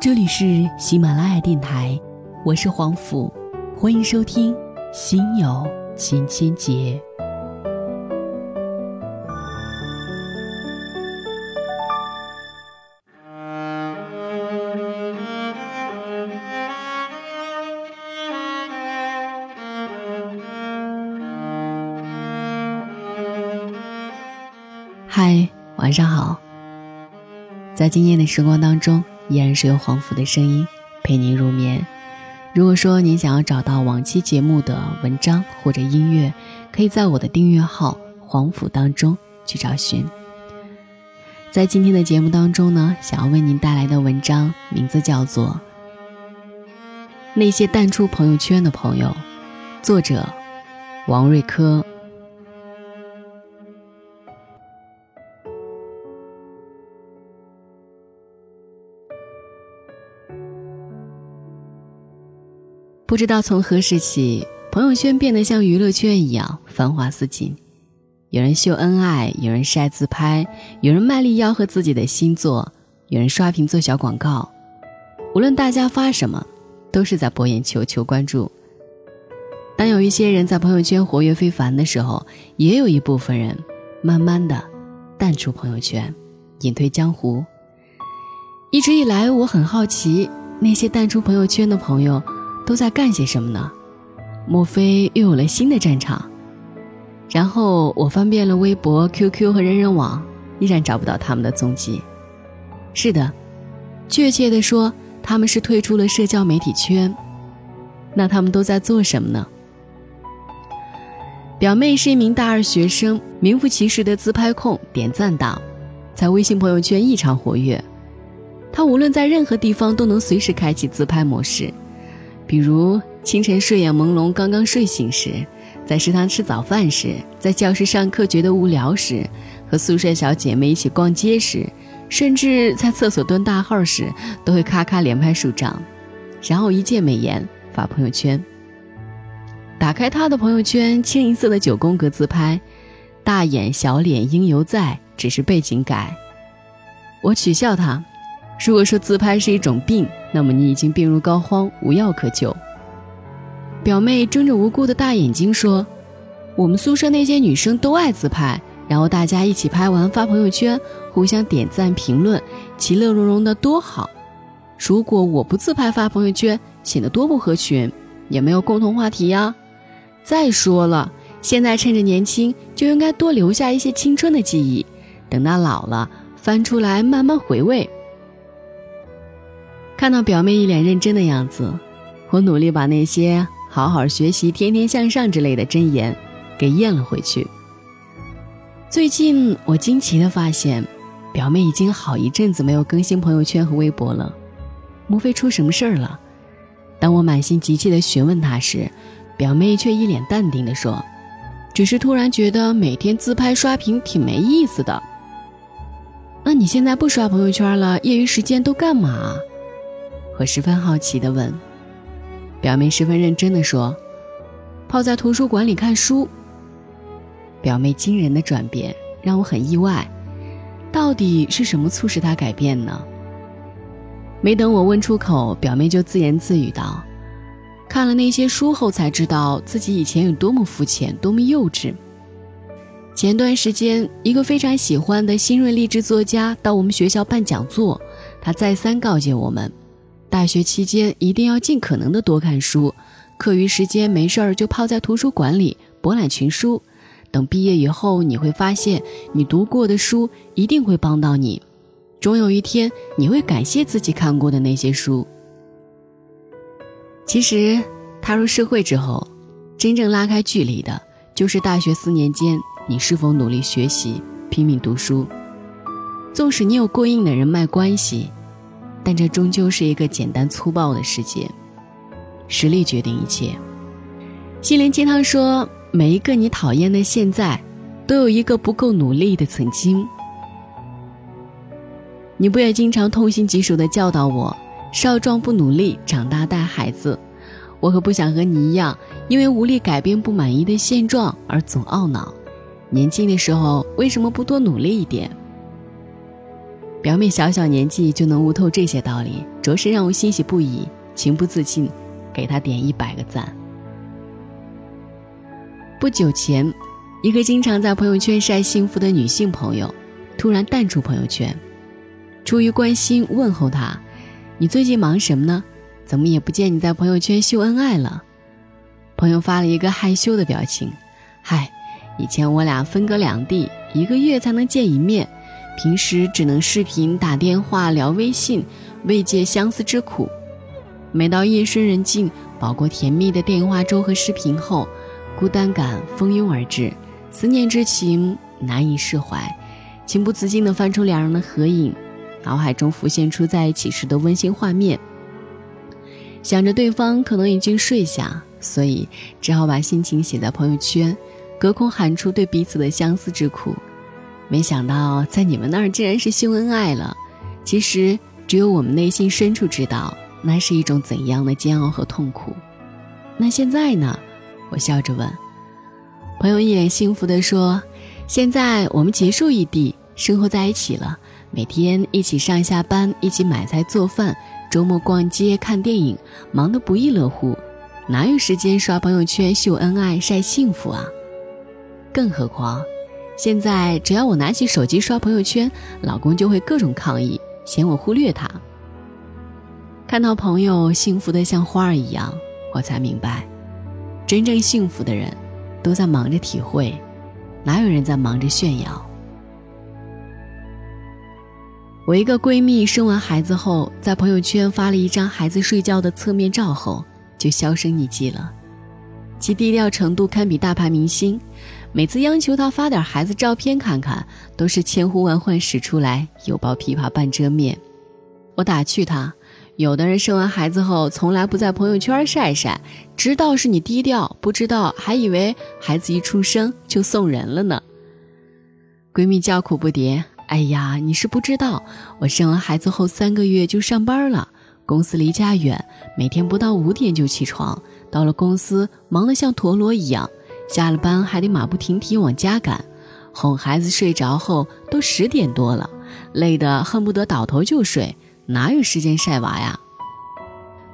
这里是喜马拉雅电台，我是黄甫，欢迎收听《心有千千结》。嗨，晚上好。在今夜的时光当中，依然是由黄甫的声音陪您入眠。如果说您想要找到往期节目的文章或者音乐，可以在我的订阅号“黄甫”当中去找寻。在今天的节目当中呢，想要为您带来的文章名字叫做《那些淡出朋友圈的朋友》，作者王瑞科。不知道从何时起，朋友圈变得像娱乐圈一样繁华似锦。有人秀恩爱，有人晒自拍，有人卖力吆喝自己的新作，有人刷屏做小广告。无论大家发什么，都是在博眼球、求关注。当有一些人在朋友圈活跃非凡的时候，也有一部分人慢慢的淡出朋友圈，隐退江湖。一直以来，我很好奇那些淡出朋友圈的朋友。都在干些什么呢？莫非又有了新的战场？然后我翻遍了微博、QQ 和人人网，依然找不到他们的踪迹。是的，确切的说，他们是退出了社交媒体圈。那他们都在做什么呢？表妹是一名大二学生，名副其实的自拍控、点赞党，在微信朋友圈异常活跃。她无论在任何地方都能随时开启自拍模式。比如清晨睡眼朦胧、刚刚睡醒时，在食堂吃早饭时，在教室上课觉得无聊时，和宿舍小姐妹一起逛街时，甚至在厕所蹲大号时，都会咔咔连拍数张，然后一键美颜发朋友圈。打开他的朋友圈，清一色的九宫格自拍，大眼小脸应犹在，只是背景改。我取笑他。如果说自拍是一种病，那么你已经病入膏肓，无药可救。表妹睁着无辜的大眼睛说：“我们宿舍那些女生都爱自拍，然后大家一起拍完发朋友圈，互相点赞评论，其乐融融的多好。如果我不自拍发朋友圈，显得多不合群，也没有共同话题呀。再说了，现在趁着年轻，就应该多留下一些青春的记忆，等到老了翻出来慢慢回味。”看到表妹一脸认真的样子，我努力把那些“好好学习，天天向上”之类的箴言给咽了回去。最近我惊奇的发现，表妹已经好一阵子没有更新朋友圈和微博了，莫非出什么事儿了？当我满心急切的询问她时，表妹却一脸淡定的说：“只是突然觉得每天自拍刷屏挺没意思的。”那你现在不刷朋友圈了，业余时间都干嘛？我十分好奇地问，表妹十分认真地说：“泡在图书馆里看书。”表妹惊人的转变让我很意外，到底是什么促使她改变呢？没等我问出口，表妹就自言自语道：“看了那些书后，才知道自己以前有多么肤浅，多么幼稚。前段时间，一个非常喜欢的新锐励志作家到我们学校办讲座，他再三告诫我们。”大学期间一定要尽可能的多看书，课余时间没事儿就泡在图书馆里博览群书。等毕业以后，你会发现你读过的书一定会帮到你，总有一天你会感谢自己看过的那些书。其实，踏入社会之后，真正拉开距离的，就是大学四年间你是否努力学习、拼命读书。纵使你有过硬的人脉关系。但这终究是一个简单粗暴的世界，实力决定一切。心灵鸡汤说：“每一个你讨厌的现在，都有一个不够努力的曾经。”你不也经常痛心疾首的教导我：“少壮不努力，长大带孩子。”我可不想和你一样，因为无力改变不满意的现状而总懊恼。年轻的时候为什么不多努力一点？表妹小小年纪就能悟透这些道理，着实让我欣喜不已，情不自禁给她点一百个赞。不久前，一个经常在朋友圈晒幸福的女性朋友，突然淡出朋友圈。出于关心，问候她：“你最近忙什么呢？怎么也不见你在朋友圈秀恩爱了？”朋友发了一个害羞的表情：“嗨，以前我俩分隔两地，一个月才能见一面。”平时只能视频、打电话、聊微信，慰藉相思之苦。每到夜深人静，饱过甜蜜的电话粥和视频后，孤单感蜂拥而至，思念之情难以释怀，情不自禁地翻出两人的合影，脑海中浮现出在一起时的温馨画面。想着对方可能已经睡下，所以只好把心情写在朋友圈，隔空喊出对彼此的相思之苦。没想到在你们那儿竟然是秀恩爱了，其实只有我们内心深处知道那是一种怎样的煎熬和痛苦。那现在呢？我笑着问。朋友一脸幸福地说：“现在我们结束异地，生活在一起了，每天一起上下班，一起买菜做饭，周末逛街看电影，忙得不亦乐乎，哪有时间刷朋友圈秀恩爱晒幸福啊？更何况……”现在只要我拿起手机刷朋友圈，老公就会各种抗议，嫌我忽略他。看到朋友幸福的像花儿一样，我才明白，真正幸福的人，都在忙着体会，哪有人在忙着炫耀？我一个闺蜜生完孩子后，在朋友圈发了一张孩子睡觉的侧面照后，就销声匿迹了，其低调程度堪比大牌明星。每次央求他发点孩子照片看看，都是千呼万唤始出来，犹抱琵琶半遮面。我打趣他：有的人生完孩子后，从来不在朋友圈晒晒，知道是你低调，不知道还以为孩子一出生就送人了呢。闺蜜叫苦不迭：哎呀，你是不知道，我生完孩子后三个月就上班了，公司离家远，每天不到五点就起床，到了公司忙得像陀螺一样。下了班还得马不停蹄往家赶，哄孩子睡着后都十点多了，累得恨不得倒头就睡，哪有时间晒娃呀？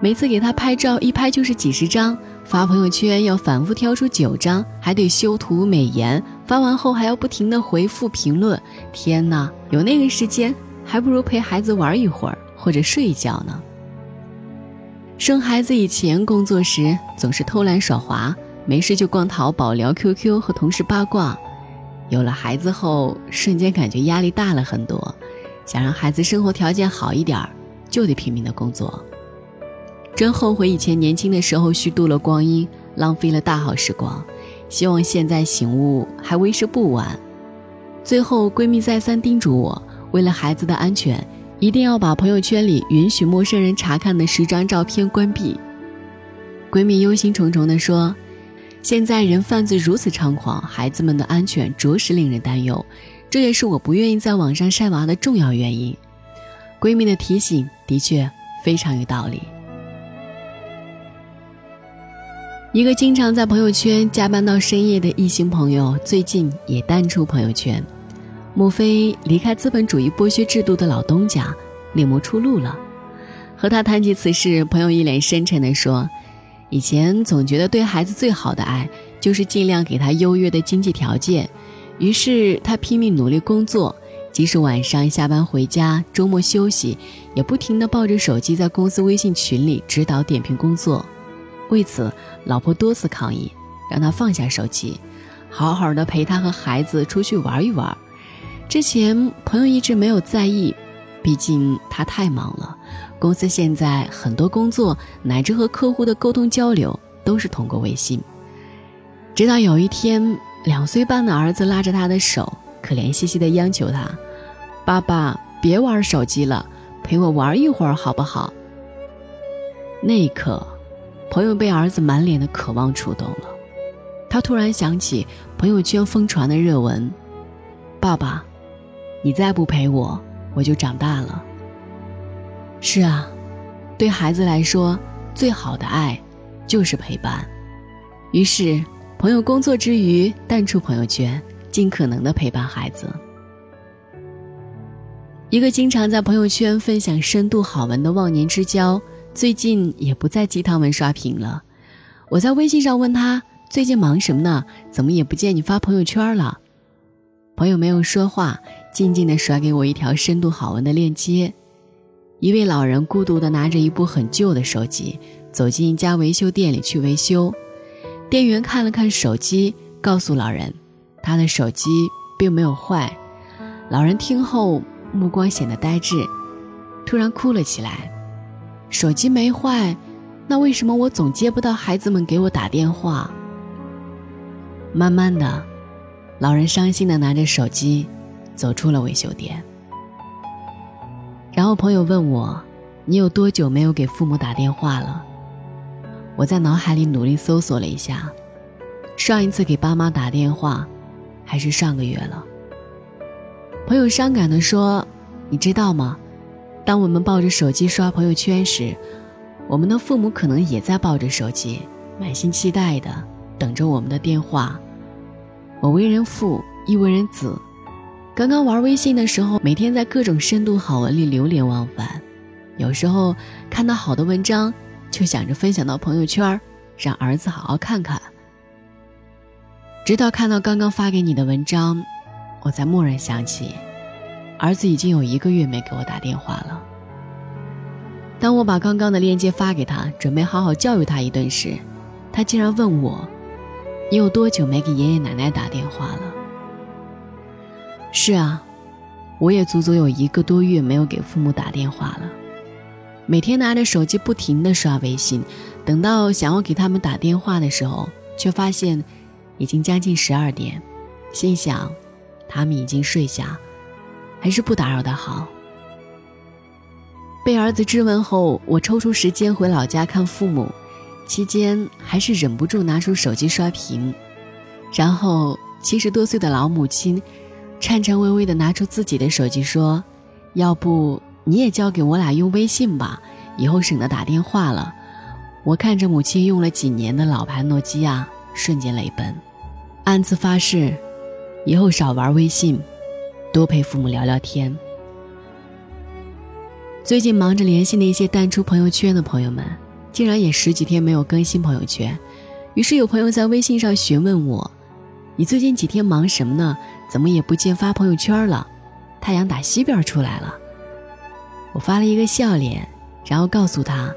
每次给他拍照，一拍就是几十张，发朋友圈要反复挑出九张，还得修图美颜，发完后还要不停的回复评论。天哪，有那个时间，还不如陪孩子玩一会儿或者睡一觉呢。生孩子以前，工作时总是偷懒耍滑。没事就逛淘宝、聊 QQ 和同事八卦，有了孩子后，瞬间感觉压力大了很多。想让孩子生活条件好一点，就得拼命的工作。真后悔以前年轻的时候虚度了光阴，浪费了大好时光。希望现在醒悟还为时不晚。最后，闺蜜再三叮嘱我，为了孩子的安全，一定要把朋友圈里允许陌生人查看的十张照片关闭。闺蜜忧心忡忡地说。现在人贩子如此猖狂，孩子们的安全着实令人担忧，这也是我不愿意在网上晒娃的重要原因。闺蜜的提醒的确非常有道理。一个经常在朋友圈加班到深夜的异性朋友，最近也淡出朋友圈，莫非离开资本主义剥削制度的老东家，另谋出路了？和他谈及此事，朋友一脸深沉地说。以前总觉得对孩子最好的爱就是尽量给他优越的经济条件，于是他拼命努力工作，即使晚上下班回家、周末休息，也不停地抱着手机在公司微信群里指导点评工作。为此，老婆多次抗议，让他放下手机，好好的陪他和孩子出去玩一玩。之前朋友一直没有在意，毕竟他太忙了。公司现在很多工作乃至和客户的沟通交流都是通过微信。直到有一天，两岁半的儿子拉着他的手，可怜兮兮地央求他：“爸爸，别玩手机了，陪我玩一会儿好不好？”那一刻，朋友被儿子满脸的渴望触动了。他突然想起朋友圈疯传的热文：“爸爸，你再不陪我，我就长大了。”是啊，对孩子来说，最好的爱就是陪伴。于是，朋友工作之余淡出朋友圈，尽可能的陪伴孩子。一个经常在朋友圈分享深度好文的忘年之交，最近也不在鸡汤文刷屏了。我在微信上问他最近忙什么呢？怎么也不见你发朋友圈了？朋友没有说话，静静的甩给我一条深度好文的链接。一位老人孤独地拿着一部很旧的手机，走进一家维修店里去维修。店员看了看手机，告诉老人，他的手机并没有坏。老人听后。目光显得呆滞，突然哭了起来。手机没坏，那为什么我总接不到孩子们给我打电话？慢慢的，老人伤心的拿着手机走出了维修店。然后朋友问我：“你有多久没有给父母打电话了？”我在脑海里努力搜索了一下，上一次给爸妈打电话，还是上个月了。朋友伤感地说：“你知道吗？当我们抱着手机刷朋友圈时，我们的父母可能也在抱着手机，满心期待的等着我们的电话。我为人父，亦为人子。刚刚玩微信的时候，每天在各种深度好文里流连忘返。有时候看到好的文章，就想着分享到朋友圈，让儿子好好看看。直到看到刚刚发给你的文章。”我才蓦然想起，儿子已经有一个月没给我打电话了。当我把刚刚的链接发给他，准备好好教育他一顿时，他竟然问我：“你有多久没给爷爷奶奶打电话了？”是啊，我也足足有一个多月没有给父母打电话了。每天拿着手机不停地刷微信，等到想要给他们打电话的时候，却发现已经将近十二点，心想。他们已经睡下，还是不打扰的好。被儿子质问后，我抽出时间回老家看父母，期间还是忍不住拿出手机刷屏。然后七十多岁的老母亲，颤颤巍巍地拿出自己的手机说：“要不你也交给我俩用微信吧，以后省得打电话了。”我看着母亲用了几年的老牌诺基亚，瞬间泪奔，暗自发誓。以后少玩微信，多陪父母聊聊天。最近忙着联系那些淡出朋友圈的朋友们，竟然也十几天没有更新朋友圈。于是有朋友在微信上询问我：“你最近几天忙什么呢？怎么也不见发朋友圈了？太阳打西边出来了。”我发了一个笑脸，然后告诉他：“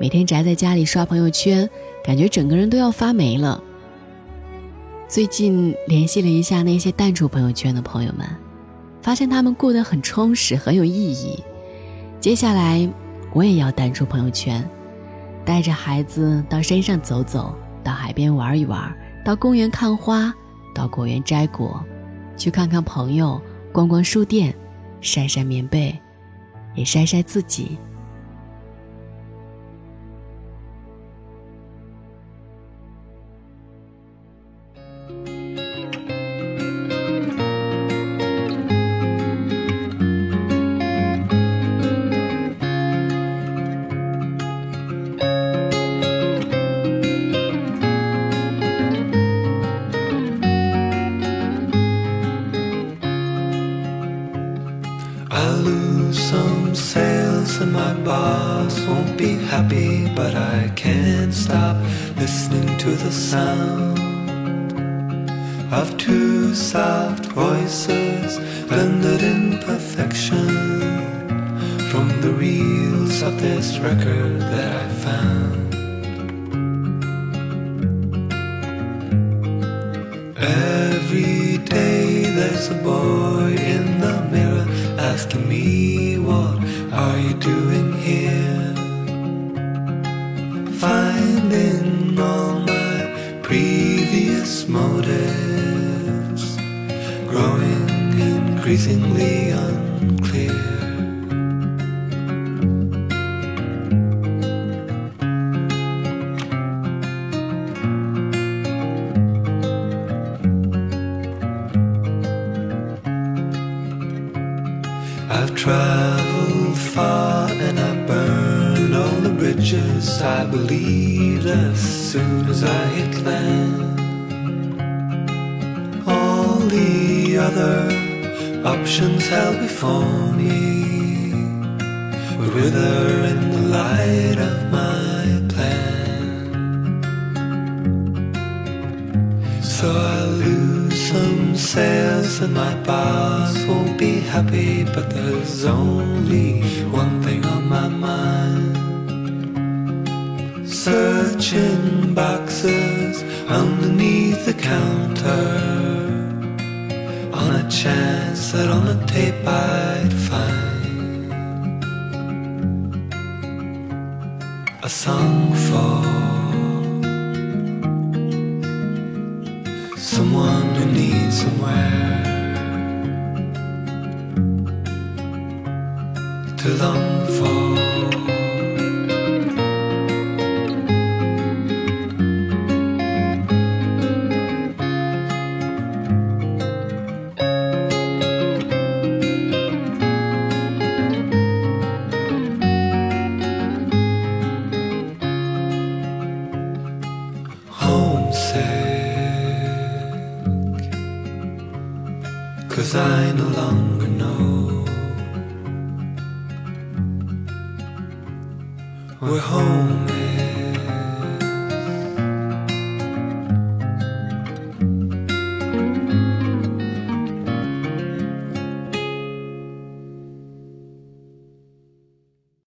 每天宅在家里刷朋友圈，感觉整个人都要发霉了。”最近联系了一下那些淡出朋友圈的朋友们，发现他们过得很充实，很有意义。接下来我也要淡出朋友圈，带着孩子到山上走走，到海边玩一玩，到公园看花，到果园摘果，去看看朋友，逛逛书店，晒晒棉被，也晒晒自己。The sound of two soft voices blended in perfection from the reels of this record that I found. Every day there's a boy 离岸。Options held before me would wither in the light of my plan. So I lose some sales and my boss won't be happy, but there's only one thing on my mind. Searching boxes underneath the counter on a chance that on the tape I'd find a song for someone who needs somewhere to long